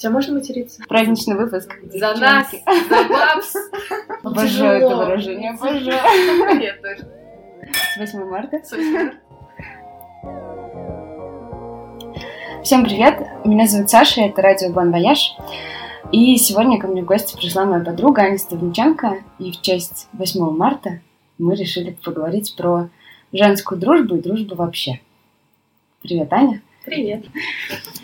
У тебя можно материться? Праздничный выпуск. За нас, за бабс. Обожаю это выражение, обожаю. Я тоже. С 8 марта. Собственно. Всем привет, меня зовут Саша, это радио Бон Вояж. И сегодня ко мне в гости пришла моя подруга Аня Ставниченко, и в честь 8 марта мы решили поговорить про женскую дружбу и дружбу вообще. Привет, Аня. Привет.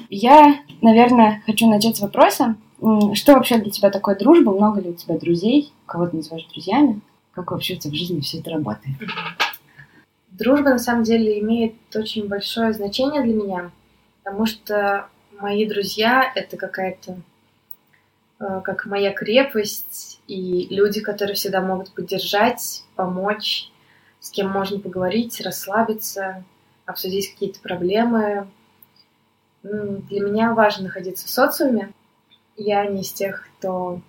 Я, наверное, хочу начать с вопроса. Что вообще для тебя такое дружба? Много ли у тебя друзей? Кого ты называешь друзьями? Как вообще у в жизни все это работает? Дружба на самом деле имеет очень большое значение для меня, потому что мои друзья это какая-то э, как моя крепость и люди, которые всегда могут поддержать, помочь, с кем можно поговорить, расслабиться, обсудить какие-то проблемы. Для меня важно находиться в социуме. Я не из тех, кто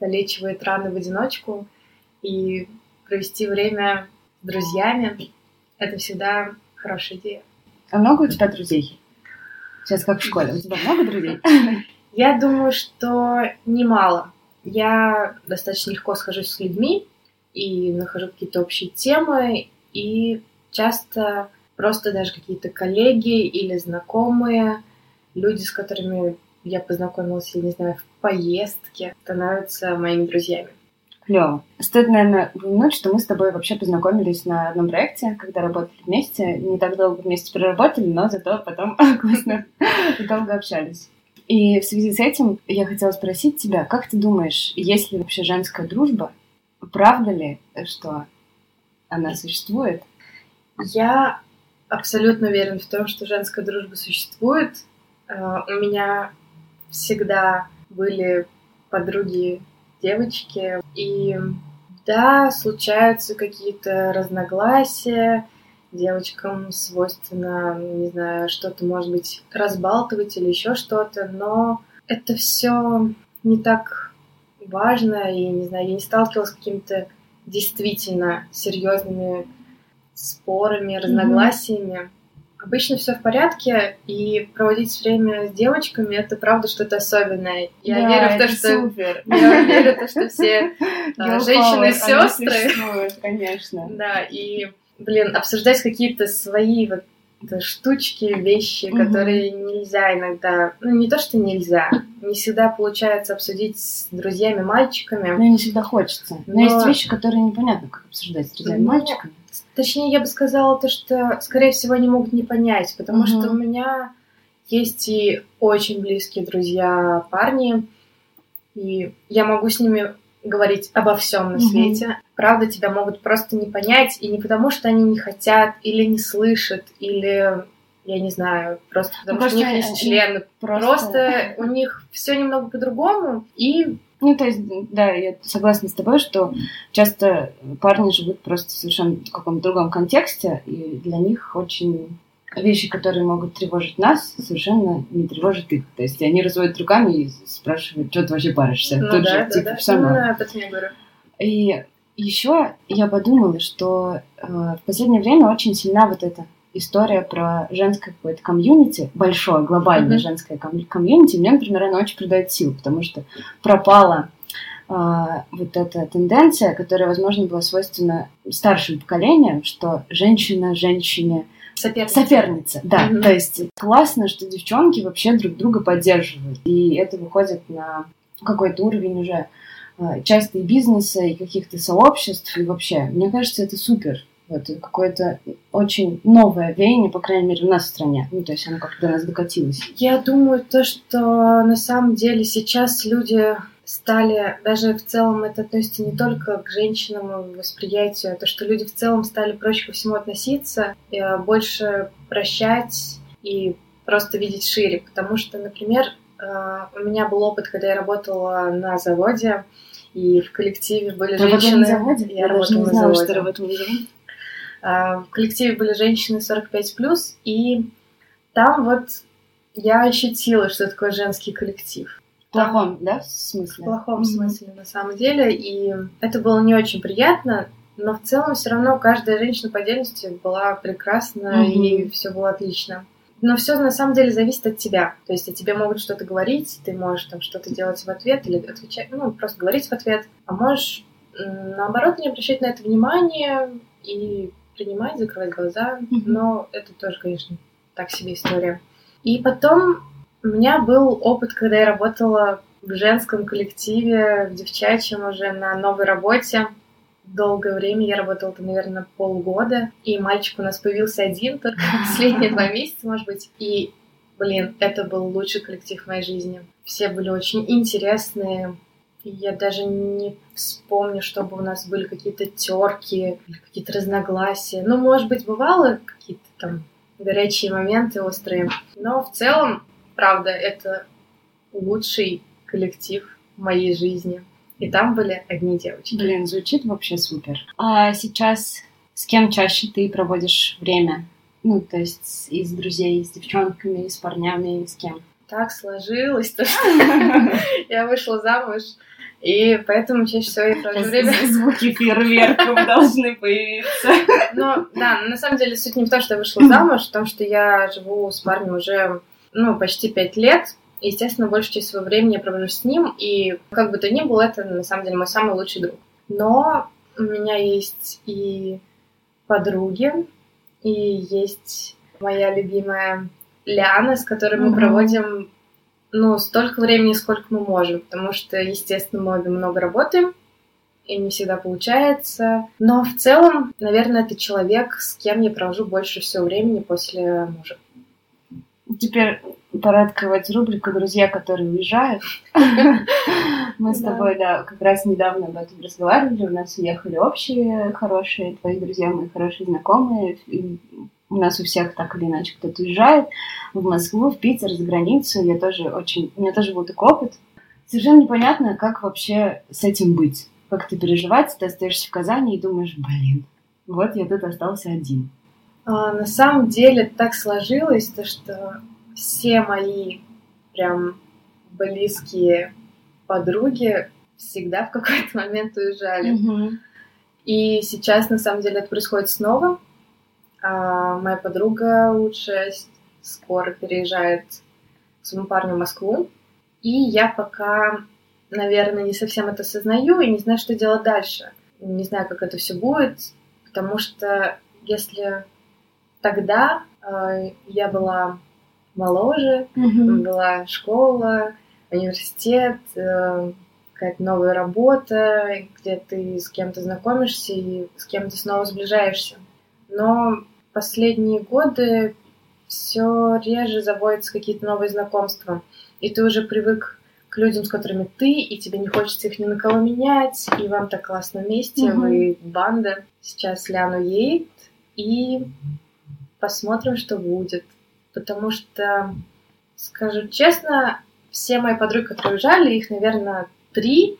залечивает раны в одиночку, и провести время с друзьями это всегда хорошая идея. А много у тебя друзей? Сейчас как в школе. У тебя много друзей? Я думаю, что немало. Я достаточно легко схожусь с людьми и нахожу какие-то общие темы, и часто просто даже какие-то коллеги или знакомые, люди, с которыми я познакомилась, я не знаю, в поездке, становятся моими друзьями. Клево. Стоит, наверное, упомянуть, что мы с тобой вообще познакомились на одном проекте, когда работали вместе. Не так долго вместе проработали, но зато потом классно долго общались. И в связи с этим я хотела спросить тебя, как ты думаешь, есть ли вообще женская дружба? Правда ли, что она существует? Я абсолютно уверен в том, что женская дружба существует. Э, У меня всегда были подруги девочки. И да, случаются какие-то разногласия. Девочкам свойственно, не знаю, что-то, может быть, разбалтывать или еще что-то, но это все не так важно, и, не знаю, я не сталкивалась с какими-то действительно серьезными спорами, разногласиями. Обычно все в порядке, и проводить время с девочками это правда что-то особенное. Я Да, верю в то, что супер. я верю в то, что все а, женщины сестры. конечно. Да, и, блин, обсуждать какие-то свои вот штучки, вещи, которые нельзя иногда, ну не то, что нельзя, не всегда получается обсудить с друзьями-мальчиками. Но не всегда хочется. Но, Но- есть вещи, которые непонятно, как обсуждать с друзьями Ну, мальчиками. Точнее, я бы сказала то, что, скорее всего, они могут не понять, потому Мгм. что у меня есть и очень близкие друзья парни, и я могу с ними говорить обо всем на свете. Правда, тебя могут просто не понять, и не потому, что они не хотят, или не слышат, или, я не знаю, просто потому Ну, что у них есть члены. Просто... Просто у них все немного по-другому, и Ну, то есть, да, я согласна с тобой, что часто парни живут просто совершенно в каком-то другом контексте, и для них очень вещи, которые могут тревожить нас, совершенно не тревожат их. То есть они разводят руками и спрашивают, что ты вообще паришься? ну Тут да, же, да, типа, да, норм. об этом я говорю. И еще я подумала, что э, в последнее время очень сильна вот эта история про женское какое-то комьюнити, большое, глобальное Мгм. женское ком- комьюнити. Мне, например, оно очень придает сил, потому что пропала э, вот эта тенденция, которая, возможно, была свойственна старшим поколениям, что женщина женщине Соперница. соперница. Да, Мгм. то есть классно, что девчонки вообще друг друга поддерживают. И это выходит на какой-то уровень уже э, часто и бизнеса, и каких-то сообществ, и вообще. Мне кажется, это супер. Вот, это какое-то очень новое веяние, по крайней мере, у нас в стране. Ну, то есть оно как-то до нас докатилось. Я думаю, то, что на самом деле сейчас люди стали, даже в целом это относится не только к женщинам и восприятию, а то, что люди в целом стали проще ко всему относиться, э, больше прощать и просто видеть шире. Потому что, например, э, у меня был опыт, когда я работала на заводе, и в коллективе были Ты женщины... на заводе? Я, даже работала не на заводе. что работала на заводе. А, В коллективе были женщины 45+, и там вот я ощутила, что такое женский коллектив. В плохом, да, в смысле? В плохом Мгм. смысле, на самом деле. И это было не очень приятно, но в целом все равно каждая женщина по отдельности была прекрасна, Мгм. и все было отлично. Но все на самом деле зависит от тебя. То есть о тебе могут что-то говорить, ты можешь там что-то делать в ответ или отвечать, ну, просто говорить в ответ, а можешь наоборот не обращать на это внимание и принимать, закрывать глаза. Mm-hmm. Но это тоже, конечно, так себе история. И потом у меня был опыт, когда я работала в женском коллективе, в девчачьем уже на новой работе. Долгое время я работала там, наверное, полгода. И мальчик у нас появился один, только последние два месяца, может быть. И, блин, это был лучший коллектив в моей жизни. Все были очень интересные. И я даже не вспомню, чтобы у нас были какие-то терки какие-то разногласия. Ну, может быть, бывало какие-то там горячие моменты острые. Но в целом, правда, это лучший коллектив в моей жизни. И там были одни девочки. Блин, звучит вообще супер. А сейчас с кем чаще ты проводишь время? Ну, то есть из друзей, с девчонками, с парнями, с кем? Так сложилось, то, что я вышла замуж, и поэтому чаще всего я провожу время... Звуки фейерверков должны появиться. Ну, да, на самом деле суть не в том, что я вышла замуж, в том, что я живу с парнем уже, ну, почти пять лет, и, естественно, большую часть своего времени я провожу с ним, и как бы то ни было, это на самом деле мой самый лучший друг. Но у меня есть и подруги, и есть моя любимая Ляна, с которой мы mm-hmm. проводим ну, столько времени, сколько мы можем, потому что, естественно, мы обе много работаем, и не всегда получается. Но в целом, наверное, это человек, с кем я провожу больше всего времени после мужа. Теперь пора открывать рубрику «Друзья, которые уезжают». Мы с тобой, да, как раз недавно об этом разговаривали. У нас уехали общие хорошие твои друзья, мои хорошие знакомые. У нас у всех так или иначе кто-то уезжает в Москву, в Питер, за границу. Я тоже очень... У меня тоже был такой опыт. Совершенно непонятно, как вообще с этим быть. Как ты переживать, ты остаешься в Казани и думаешь, блин, вот я тут остался один. А, на самом деле так сложилось, то, что все мои прям близкие подруги всегда в какой-то момент уезжали. Mm-hmm. И сейчас, на самом деле, это происходит снова. А моя подруга лучшая скоро переезжает к своему парню в Москву. И я пока, наверное, не совсем это осознаю и не знаю, что делать дальше. Не знаю, как это все будет, потому что если тогда э, я была моложе, mm-hmm. была школа, университет, э, какая-то новая работа, где ты с кем-то знакомишься и с кем-то снова сближаешься. Но последние годы все реже заводятся какие-то новые знакомства. И ты уже привык к людям, с которыми ты, и тебе не хочется их ни на кого менять, и вам так классно вместе, mm-hmm. вы банда. Сейчас Ляну едет, и посмотрим, что будет. Потому что, скажу честно, все мои подруги, которые уезжали, их, наверное, три,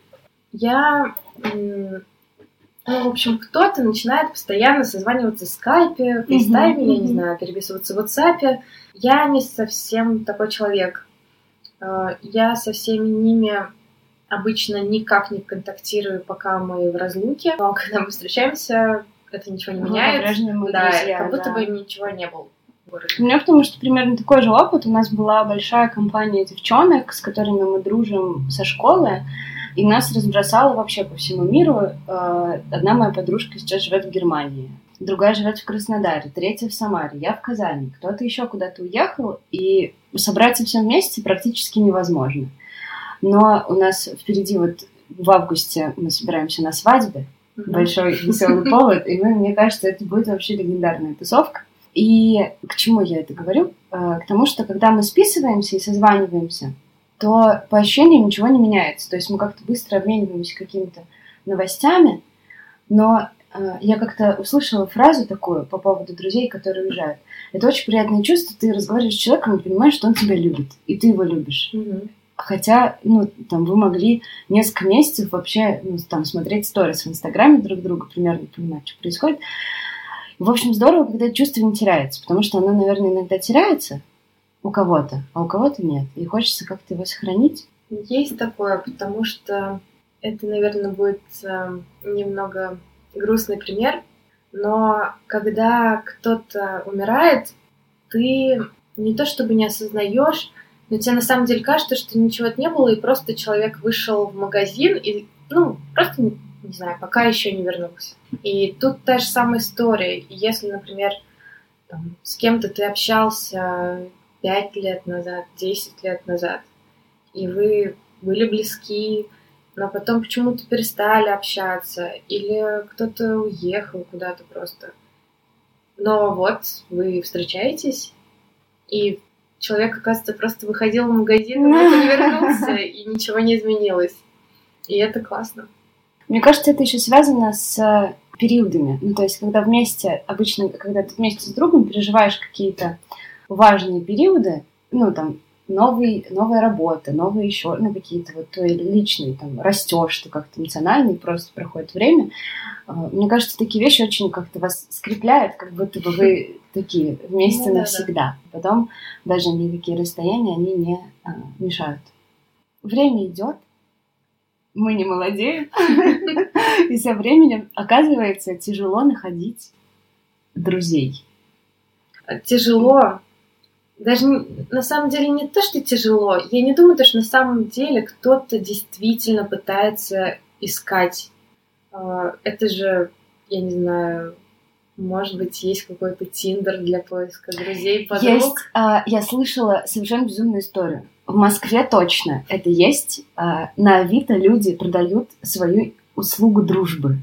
я ну, в общем, кто-то начинает постоянно созваниваться в скайпе, в фейстайме, mm-hmm. я не знаю, переписываться в WhatsApp. Я не совсем такой человек. Э, я со всеми ними обычно никак не контактирую, пока мы в разлуке. Но когда мы встречаемся, это ничего не меняет. да, друзья, как будто да. бы ничего не было. У меня потому что примерно такой же опыт. У нас была большая компания девчонок, с которыми мы дружим со школы. И нас разбросало вообще по всему миру. Э, одна моя подружка сейчас живет в Германии, другая живет в Краснодаре, третья в Самаре, я в Казани. Кто-то еще куда-то уехал, и собраться всем вместе практически невозможно. Но у нас впереди вот в августе мы собираемся на свадьбе, большой веселый повод, и мы, мне кажется, это будет вообще легендарная тусовка. И к чему я это говорю? Э, к тому, что когда мы списываемся и созваниваемся, то по ощущениям ничего не меняется. То есть мы как-то быстро обмениваемся какими-то новостями, но э, я как-то услышала фразу такую по поводу друзей, которые уезжают. Это очень приятное чувство, ты разговариваешь с человеком и понимаешь, что он тебя любит, и ты его любишь. Mm-hmm. Хотя, ну, там, вы могли несколько месяцев вообще, ну, там, смотреть сторис в Инстаграме друг друга, примерно понимать, что происходит. В общем, здорово, когда это чувство не теряется, потому что оно, наверное, иногда теряется, у кого-то, а у кого-то нет. И хочется как-то его сохранить. Есть такое, потому что это, наверное, будет э, немного грустный пример, но когда кто-то умирает, ты не то чтобы не осознаешь, но тебе на самом деле кажется, что ничего не было, и просто человек вышел в магазин и, ну, просто, не знаю, пока еще не вернулся. И тут та же самая история. Если, например, там, с кем-то ты общался пять лет назад, десять лет назад, и вы были близки, но потом почему-то перестали общаться, или кто-то уехал куда-то просто. Но вот вы встречаетесь, и человек, оказывается, просто выходил в магазин, и потом вернулся, и ничего не изменилось. И это классно. Мне кажется, это еще связано с периодами. Ну, то есть, когда вместе, обычно, когда ты вместе с другом переживаешь какие-то важные периоды, ну, там, новый, новая работа, новые еще, ну, какие-то вот твои личные, там, растешь ты как-то эмоционально, просто проходит время. А, мне кажется, такие вещи очень как-то вас скрепляют, как будто бы вы такие вместе ну, навсегда. Да, да. Потом даже никакие расстояния, они не а, мешают. Время идет, мы не молодеем, и со временем оказывается тяжело находить друзей. Тяжело даже на самом деле не то, что тяжело. Я не думаю, что на самом деле кто-то действительно пытается искать. А, это же, я не знаю, может быть, есть какой-то тиндер для поиска друзей, подруг? Есть. А, я слышала совершенно безумную историю. В Москве точно это есть. А, на Авито люди продают свою услугу дружбы.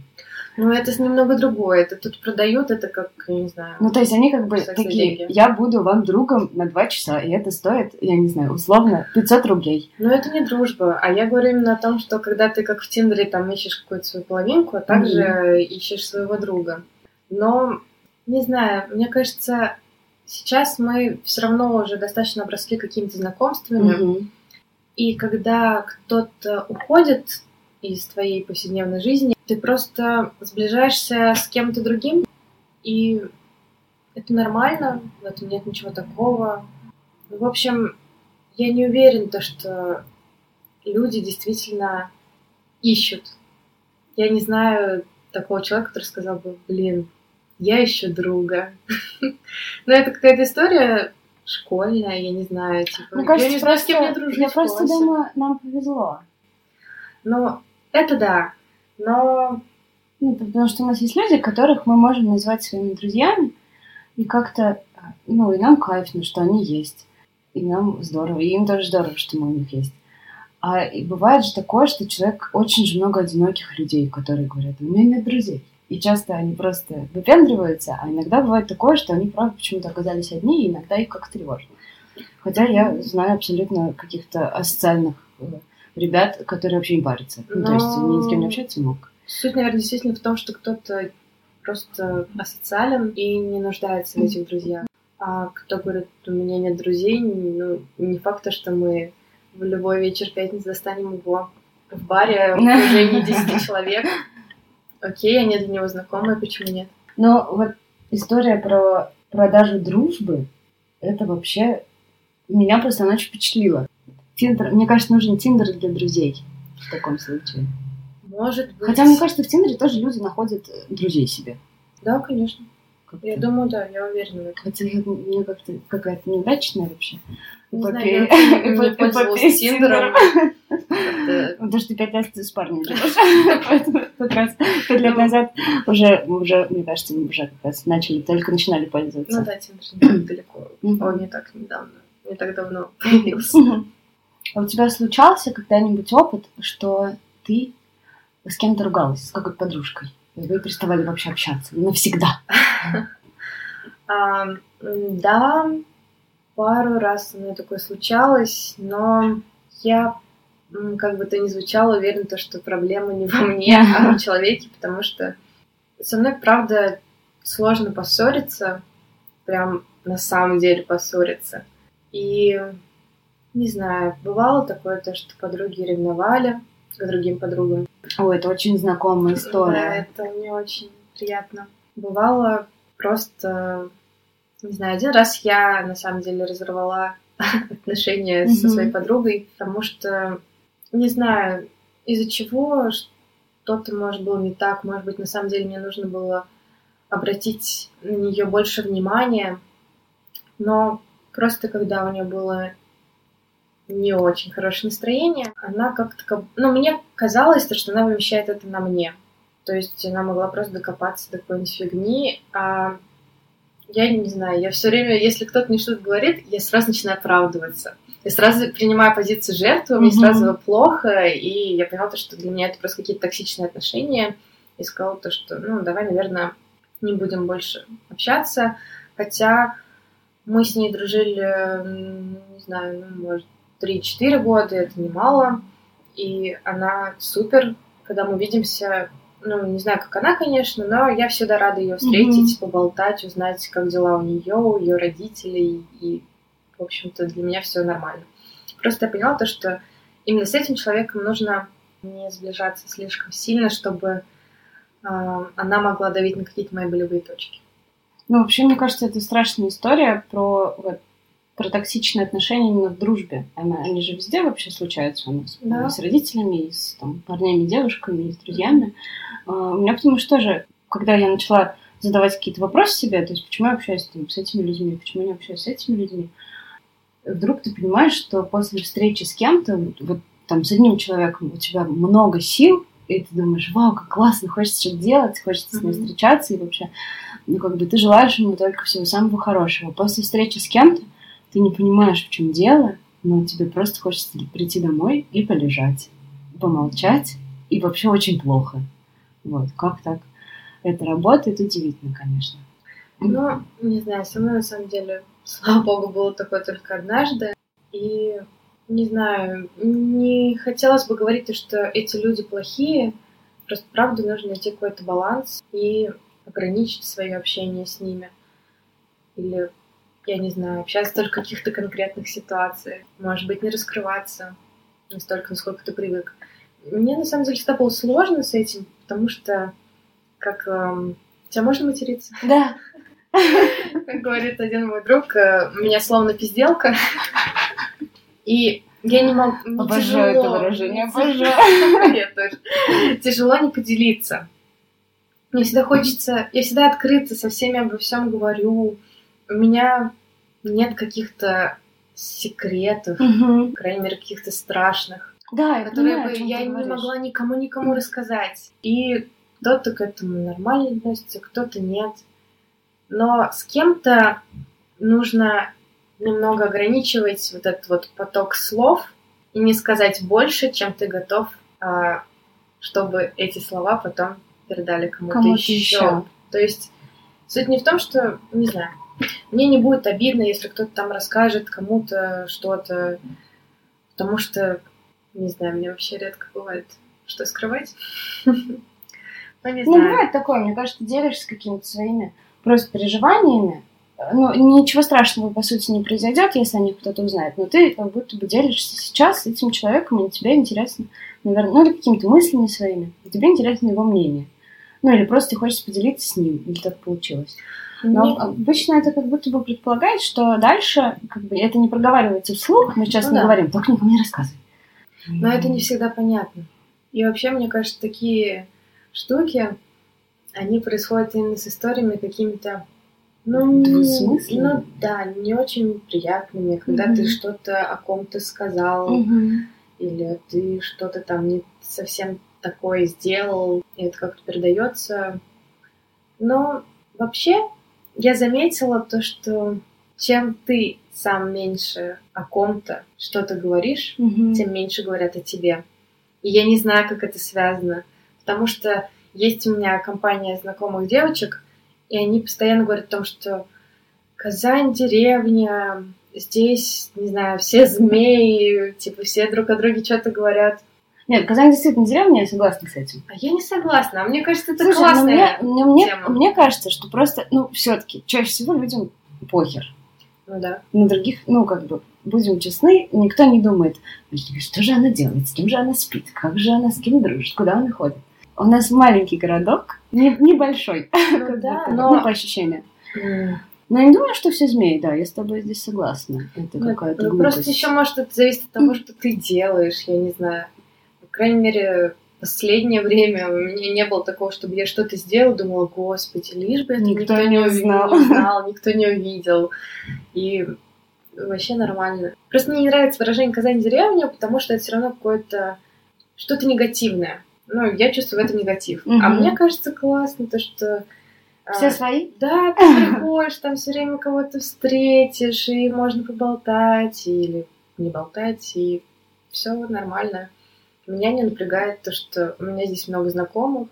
Ну, это немного другое. Это тут продают, это как, я не знаю... Ну, то есть они как бы такие, деньги. я буду вам другом на два часа, и это стоит, я не знаю, условно 500 рублей. Ну, это не дружба, а я говорю именно о том, что когда ты как в Тиндере там ищешь какую-то свою половинку, а также mm-hmm. ищешь своего друга. Но, не знаю, мне кажется, сейчас мы все равно уже достаточно обросли какими-то знакомствами, mm-hmm. и когда кто-то уходит из твоей повседневной жизни, ты просто сближаешься с кем-то другим, и это нормально, в этом нет ничего такого. В общем, я не уверен, то, что люди действительно ищут. Я не знаю такого человека, который сказал бы, блин, я ищу друга. Но это какая-то история школьная, я не знаю, типа, Мне кажется, я не знаю, с кем мне дружить. Я просто думаю, нам повезло. Но это да. Но... Ну, потому что у нас есть люди, которых мы можем назвать своими друзьями, и как-то, ну, и нам кайфно, что они есть. И нам здорово, и им тоже здорово, что мы у них есть. А и бывает же такое, что человек очень же много одиноких людей, которые говорят, у меня нет друзей. И часто они просто выпендриваются, а иногда бывает такое, что они, правда, почему-то оказались одни, и иногда их как-то тревожит. Хотя я знаю абсолютно каких-то асоциальных э, ребят, которые вообще не парятся. Но... Ну, то есть ни с кем не общаться мог. Суть, наверное, действительно в том, что кто-то просто асоциален и не нуждается в этих друзьях. А кто говорит, у меня нет друзей, ну, не факт, что мы в любой вечер пятницы достанем его в баре в окружении 10 человек. Окей, они для него знакомые, почему нет? Но вот история про продажу дружбы, это вообще меня просто она очень впечатлила. Тиндер, мне кажется, нужен Тиндер для друзей в таком случае. Может быть. Хотя, мне кажется, в Тиндере тоже люди находят э, друзей себе. Да, конечно. Как-то. Я думаю, да, я уверена в этом. Хотя мне как-то какая-то неудачная вообще. Не знаю, я не пользовалась Тиндером. Потому что пять лет с парнем живешь. Поэтому как раз пять лет назад уже, уже, мне кажется, уже как раз начали, только начинали пользоваться. Ну да, Тиндер далеко. Он не так недавно, не так давно появился. А у тебя случался когда-нибудь опыт, что ты с кем-то ругалась, с какой-то подружкой? И вы переставали вообще общаться навсегда? Да, пару раз у меня такое случалось, но я, как бы то ни звучало, уверена, то, что проблема не во мне, а в человеке, потому что со мной, правда, сложно поссориться, прям на самом деле поссориться. И не знаю, бывало такое, то, что подруги ревновали к другим подругам. О, это очень знакомая история. Да, это мне очень приятно. Бывало просто, не знаю, один раз я на самом деле разорвала отношения mm-hmm. со своей подругой, потому что, не знаю, из-за чего что-то, может, было не так, может быть, на самом деле мне нужно было обратить на нее больше внимания, но Просто когда у нее было не очень хорошее настроение, она как-то... Ну, мне казалось, что она вымещает это на мне. То есть она могла просто докопаться до какой-нибудь фигни, а я не знаю, я все время, если кто-то мне что-то говорит, я сразу начинаю оправдываться. Я сразу принимаю позицию жертвы, mm-hmm. мне сразу плохо, и я поняла, что для меня это просто какие-то токсичные отношения, и сказала то, что, ну, давай, наверное, не будем больше общаться, хотя мы с ней дружили, не знаю, ну, может, 3-4 года, это немало, и она супер, когда мы видимся, ну, не знаю, как она, конечно, но я всегда рада ее встретить, mm-hmm. поболтать, узнать, как дела у нее, у ее родителей, и, в общем-то, для меня все нормально. Просто я поняла то, что именно с этим человеком нужно не сближаться слишком сильно, чтобы э, она могла давить на какие-то мои болевые точки. Ну, вообще, мне кажется, это страшная история про вот, про токсичные отношения именно в дружбе. Она, они же везде вообще случаются у нас. Да. И с родителями, и с там, парнями, девушками, и с друзьями. Uh, у меня потому что тоже, когда я начала задавать какие-то вопросы себе, то есть почему я общаюсь там, с этими людьми, почему я не общаюсь с этими людьми, вдруг ты понимаешь, что после встречи с кем-то, вот там с одним человеком у тебя много сил, и ты думаешь, вау, как классно, хочется что-то делать, хочется с ним встречаться, и вообще, ну, как бы ты желаешь ему только всего самого хорошего. После встречи с кем-то ты не понимаешь, в чем дело, но тебе просто хочется прийти домой и полежать, помолчать, и вообще очень плохо. Вот, как так это работает, удивительно, конечно. Ну, не знаю, со мной на самом деле, слава богу, было такое только однажды. И, не знаю, не хотелось бы говорить, что эти люди плохие. Просто, правда, нужно найти какой-то баланс и ограничить свое общение с ними. Или я не знаю, общаться только в каких-то конкретных ситуациях. Может быть, не раскрываться настолько, насколько ты привык. Мне, на самом деле, всегда было сложно с этим, потому что, как... Эм, тебя можно материться? Да. Как говорит один мой друг, э, меня словно пизделка. И я не могу... Обожаю это выражение, обожаю. Я тоже. Тяжело не поделиться. Мне всегда хочется... Я всегда открыта, со всеми обо всем говорю. У меня нет каких-то секретов, угу. крайней мере, каких-то страшных, да, которые понимаю, бы я не могла никому никому рассказать. И кто-то к этому нормально относится, кто-то нет. Но с кем-то нужно немного ограничивать вот этот вот поток слов и не сказать больше, чем ты готов, а, чтобы эти слова потом передали кому-то, кому еще. еще. То есть суть не в том, что, не знаю, мне не будет обидно, если кто-то там расскажет кому-то что-то, потому что, не знаю, мне вообще редко бывает что скрывать. Ну, не знаю. бывает такое, мне кажется, делишься какими-то своими просто переживаниями, ну, ничего страшного, по сути, не произойдет, если о них кто-то узнает, но ты как будто бы делишься сейчас с этим человеком, и тебе интересно, наверное, ну, или какими-то мыслями своими, и тебе интересно его мнение. Ну, или просто ты хочешь поделиться с ним, или так получилось. Но Нет. обычно это как будто бы предполагает, что дальше как бы это не проговаривается вслух, мы сейчас ну, да. говорим, только никому не рассказывай. Но это не всегда понятно. И вообще, мне кажется, такие штуки, они происходят именно с историями какими-то, ну, ну да, не очень приятными, когда mm-hmm. ты что-то о ком-то сказал, mm-hmm. или ты что-то там не совсем такое сделал, и это как-то передается. Но вообще я заметила то, что чем ты сам меньше о ком-то что-то говоришь, mm-hmm. тем меньше говорят о тебе. И я не знаю, как это связано, потому что есть у меня компания знакомых девочек, и они постоянно говорят о том, что Казань деревня, здесь, не знаю, все змеи, типа все друг о друге что-то говорят. Нет, Казань действительно деревня, я согласна с этим. А я не согласна. А мне кажется, это Слушай, ну классная ну, мне, тема. Мне, мне кажется, что просто, ну, все-таки чаще всего людям похер. Ну да. На других, ну, как бы, будем честны, никто не думает, что же она делает, с кем же она спит, как же она с кем дружит, куда она ходит. У нас маленький городок, не, небольшой, ну, да, но... ну, по ощущениям. Но я не думаю, что все змеи, да, я с тобой здесь согласна. Это ну, какая-то ну, Просто еще, может, это зависит от того, что ты делаешь, я не знаю крайней мере, последнее время у меня не было такого, чтобы я что-то сделала, думала, господи, лишь бы это никто, никто не узнал. не узнал, никто не увидел. И вообще нормально. Просто мне не нравится выражение «Казань деревня», потому что это все равно какое-то что-то негативное. Ну, я чувствую в этом негатив. Мгм. А мне кажется классно то, что... а, Все свои? Да, ты приходишь, там все время кого-то встретишь, и можно поболтать, или не болтать, и все нормально. Меня не напрягает то, что у меня здесь много знакомых,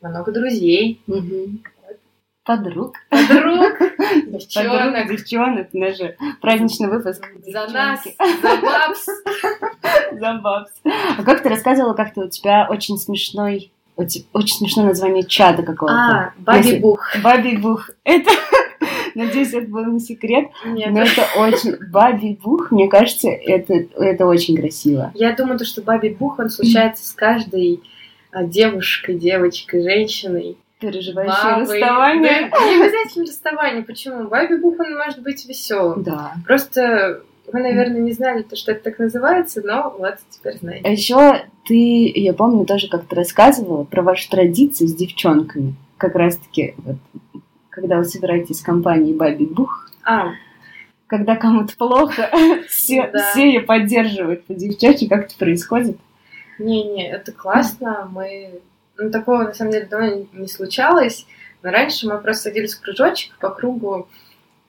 много друзей, Мгм. Подруг. подруг, Подруг, девчонок. девчонок. Наш же праздничный выпуск. За нас, Девчонки. за бабс. За бабс. А как ты рассказывала, как-то у тебя очень смешной, очень, смешное название чада какого-то. А, Баби Бух. Баби Бух. Это, надеюсь, это был не секрет, Нет. но это очень... Баби Бух, мне кажется, это, это очень красиво. Я думаю, то, что Баби Бух, он случается с каждой а, девушкой, девочкой, женщиной. Переживающее Бабой. расставание. Да, не обязательно расставание. Почему? Баби Бух, он может быть веселым. Да. Просто вы, наверное, не знали, то, что это так называется, но вот теперь А знаете. еще ты, я помню, тоже как-то рассказывала про ваши традиции с девчонками. Как раз-таки, вот, когда вы собираетесь с компанией Баби Бух, А, когда кому-то плохо, все, Да. все ее поддерживают по девчачьи, как это происходит? не-не, это классно. Мы... Ну, такого, на самом деле, давно не случалось. Но раньше мы просто садились в кружочек по кругу,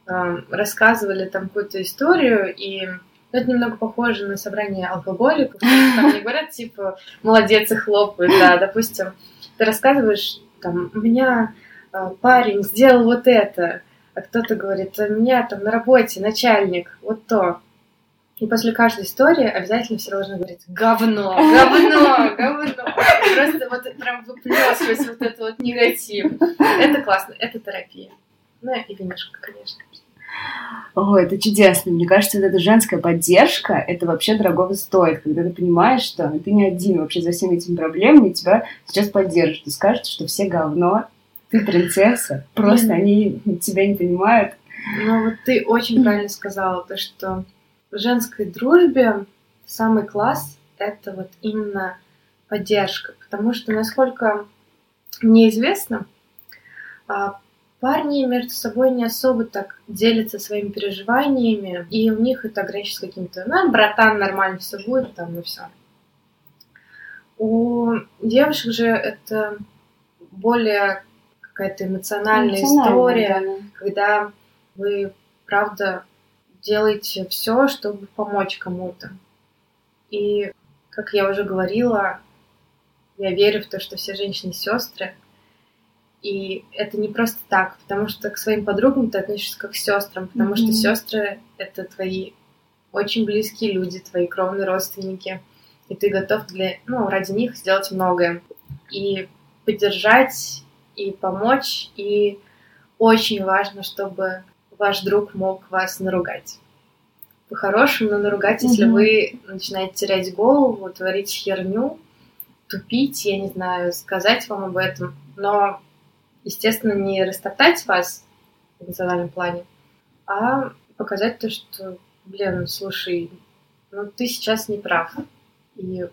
э, рассказывали там какую-то историю, и ну, это немного похоже на собрание алкоголиков. Там не говорят, типа, молодец и хлопают, да, допустим, ты рассказываешь, там, у меня парень сделал вот это, а кто-то говорит, у меня там на работе начальник, вот то. И после каждой истории обязательно все должны говорить говно, говно, говно. Просто вот прям выплескивать вот этот вот негатив. Это классно, это терапия. Ну и винишко, конечно. О, это чудесно. Мне кажется, вот эта женская поддержка, это вообще дорогого стоит, когда ты понимаешь, что ты не один вообще за всеми этими проблемами, тебя сейчас поддержат и скажут, что все говно, ты принцесса, просто они тебя не понимают. Но вот ты очень правильно сказала, то, что в женской дружбе самый класс — это вот именно поддержка. Потому что, насколько мне известно, а, парни между собой не особо так делятся своими переживаниями, и у них это ограничится каким-то, ну, братан, нормально все будет, там, и все. У девушек же это более какая-то эмоциональная Эмоционально, история, да. когда вы, правда, делаете все, чтобы помочь кому-то. И, как я уже говорила, я верю в то, что все женщины сестры. И это не просто так, потому что к своим подругам ты относишься как к сестрам, потому Мгм. что сестры это твои очень близкие люди, твои кровные родственники. И ты готов для, ну, ради них сделать многое. И поддержать, и помочь, и очень важно, чтобы ваш друг мог вас наругать. По-хорошему, но наругать, если Мгм. вы начинаете терять голову, творить херню, тупить, я не знаю, сказать вам об этом, но, естественно, не растоптать вас в эмоциональном плане, а показать то, что, блин, слушай, ну ты сейчас не прав. И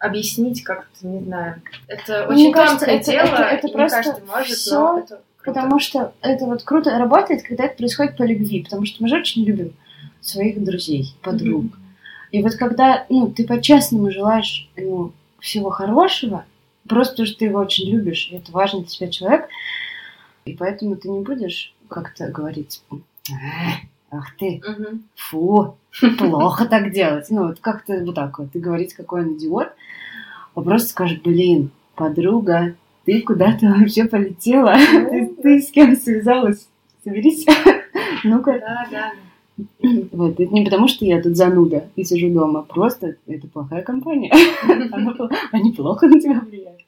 объяснить как-то, не знаю. Это очень кажется, тонкое это- дело, это- это и не просто каждый может, всё, но это круто. Потому что это вот круто работает, когда это происходит по любви, потому что мы же очень любим своих друзей, подруг. Мгм. И вот когда ну, ты по-честному желаешь ему всего хорошего, просто потому что ты его очень любишь, и это важный для тебя человек, и поэтому ты не будешь как-то говорить, «Эх, ах ты, Мгм. фу, плохо так делать. Ну, вот как-то вот так вот, и говорить, какой он идиот, а просто скажешь, блин, подруга, ты куда-то вообще полетела, ты, ты с кем связалась? Соберись. Ну-ка, Да, да. вот, это не потому, что я тут зануда и сижу дома, просто это плохая компания. Они плохо на тебя влияют.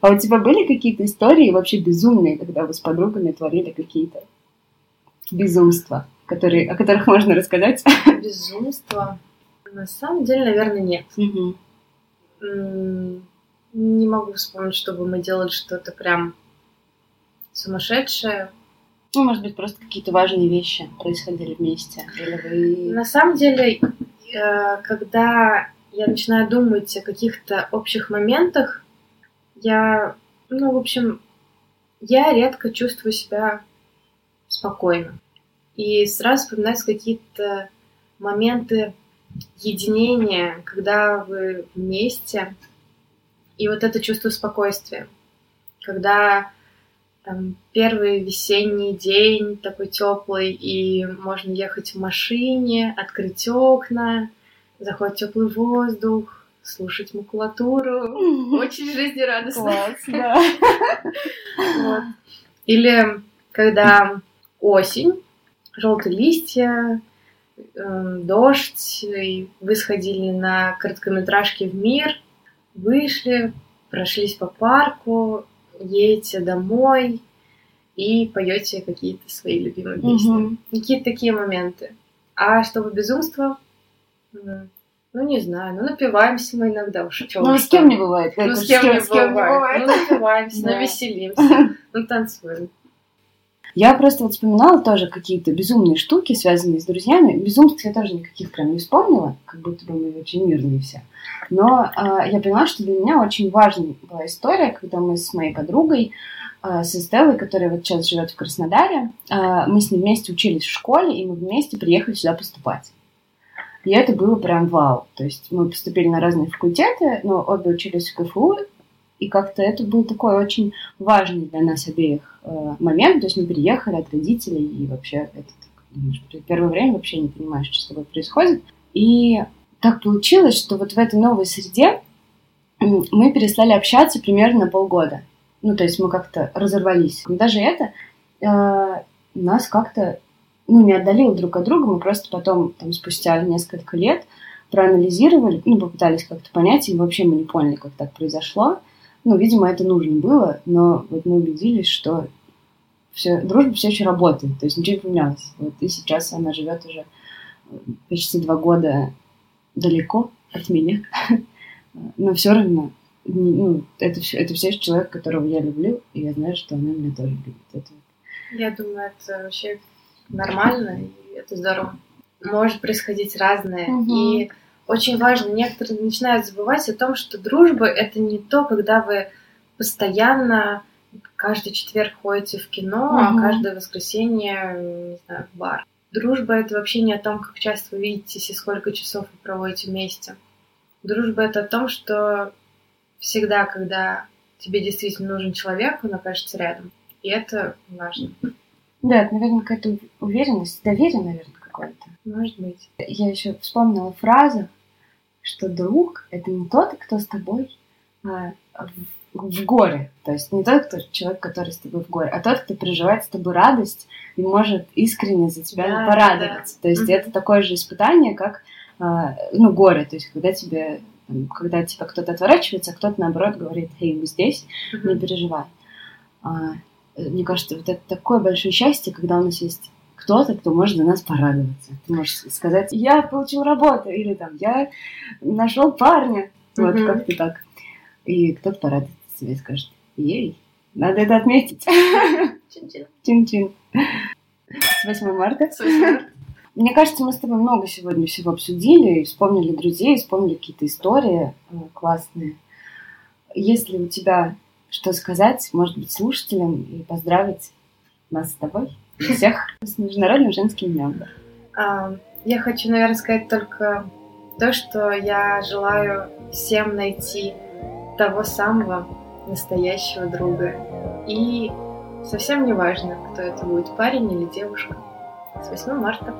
А у тебя были какие-то истории вообще безумные, когда вы с подругами творили какие-то безумства, которые, о которых можно рассказать? Безумство. На самом деле, наверное, нет. М, Не могу вспомнить, чтобы мы делали что-то прям сумасшедшее. Ну, может быть, просто какие-то важные вещи происходили вместе. Или вы... На самом деле, э, когда я начинаю думать о каких-то общих моментах, я, ну, в общем, я редко чувствую себя спокойно. И сразу вспоминаются какие-то моменты единения, когда вы вместе, и вот это чувство спокойствия, когда там первый весенний день такой теплый, и можно ехать в машине, открыть окна, заходит теплый воздух, слушать макулатуру. Очень жизнерадостно. Класс, да. Вот. Или когда осень, желтые листья, э, дождь, и вы сходили на короткометражки в мир, вышли, прошлись по парку, едете домой и поете какие-то свои любимые песни. Мгм. Какие-то такие моменты. А чтобы безумство, ну не знаю, ну напиваемся мы иногда уж. чё Ну, с кем не бывает. Ну, с кем, не, с кем не бывает. бывает. Ну, напиваемся, навеселимся, ну, танцуем. Я просто вот вспоминала тоже какие-то безумные штуки, связанные с друзьями. Безумств я тоже никаких прям не вспомнила, как будто бы мы очень мирные все. Но а, я поняла, что для меня очень важной была история, когда мы с моей подругой, а, с Эстеллой, которая вот сейчас живет в Краснодаре, а, мы с ней вместе учились в школе, и мы вместе приехали сюда поступать. И это было прям вау. То есть мы поступили на разные факультеты, но обе учились в КФУ, и как-то это был такой очень важный для нас обеих э, момент. То есть мы переехали от родителей, и вообще это так, первое время вообще не понимаешь, что с тобой происходит. И так получилось, что вот в этой новой среде мы перестали общаться примерно полгода. Ну, то есть мы как-то разорвались. Даже это э, нас как-то ну, не отдалило друг от друга. Мы просто потом, там, спустя несколько лет проанализировали, ну, попытались как-то понять, и вообще мы не поняли, как так произошло. Ну, видимо, это нужно было, но вот мы убедились, что все, дружба все еще работает, то есть ничего не поменялось. Вот и сейчас она живет уже э, почти два года далеко от меня, но все равно ну, это, все, это все еще человек, которого я люблю, и я знаю, что она меня тоже любит. Это Я думаю, это вообще нормально, и это здорово. Может происходить разное. Мгм. И очень важно, некоторые начинают забывать о том, что дружба — это не то, когда вы постоянно каждый четверг ходите в кино, Мгм. а каждое воскресенье, не знаю, в бар. Дружба — это вообще не о том, как часто вы видитесь и сколько часов вы проводите вместе. Дружба — это о том, что всегда, когда тебе действительно нужен человек, он окажется рядом. И это важно. Да, это, наверное, какая-то уверенность, доверие, наверное, какое-то. Может быть. Я еще вспомнила фразу, что друг — это не тот, кто с тобой а, в, в горе. То есть не тот кто, человек, который с тобой в горе, а тот, кто переживает с тобой радость и может искренне за тебя Да, порадоваться. То есть Мгм. это такое же испытание, как а, ну, горе. То есть когда тебе когда тебя кто-то отворачивается, а кто-то наоборот говорит, эй, мы здесь, не переживай. А, мне кажется, вот это такое большое счастье, когда у нас есть кто-то, кто может за нас порадоваться. Ты можешь сказать, я получил работу, или там, я нашел парня. Вот Мгм. как-то так. И кто-то порадуется тебе и скажет, ей, надо это отметить. Чин-чин. Чин-чин. С 8 марта. Супер. Мне кажется, мы с тобой много сегодня всего обсудили, и вспомнили друзей, вспомнили какие-то истории э, классные. Есть ли у тебя что сказать, может быть, слушателям и поздравить нас с тобой всех с Международным женским днем? А, Я хочу, наверное, сказать только то, что я желаю всем найти того самого настоящего друга. И совсем не важно, кто это будет, парень или девушка. С 8 марта.